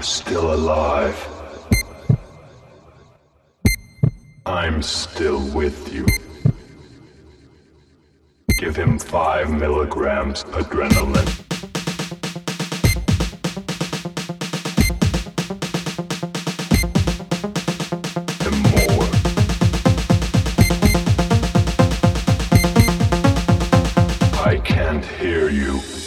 you're still alive. I'm still with you. Give him five milligrams adrenaline. I can't hear you.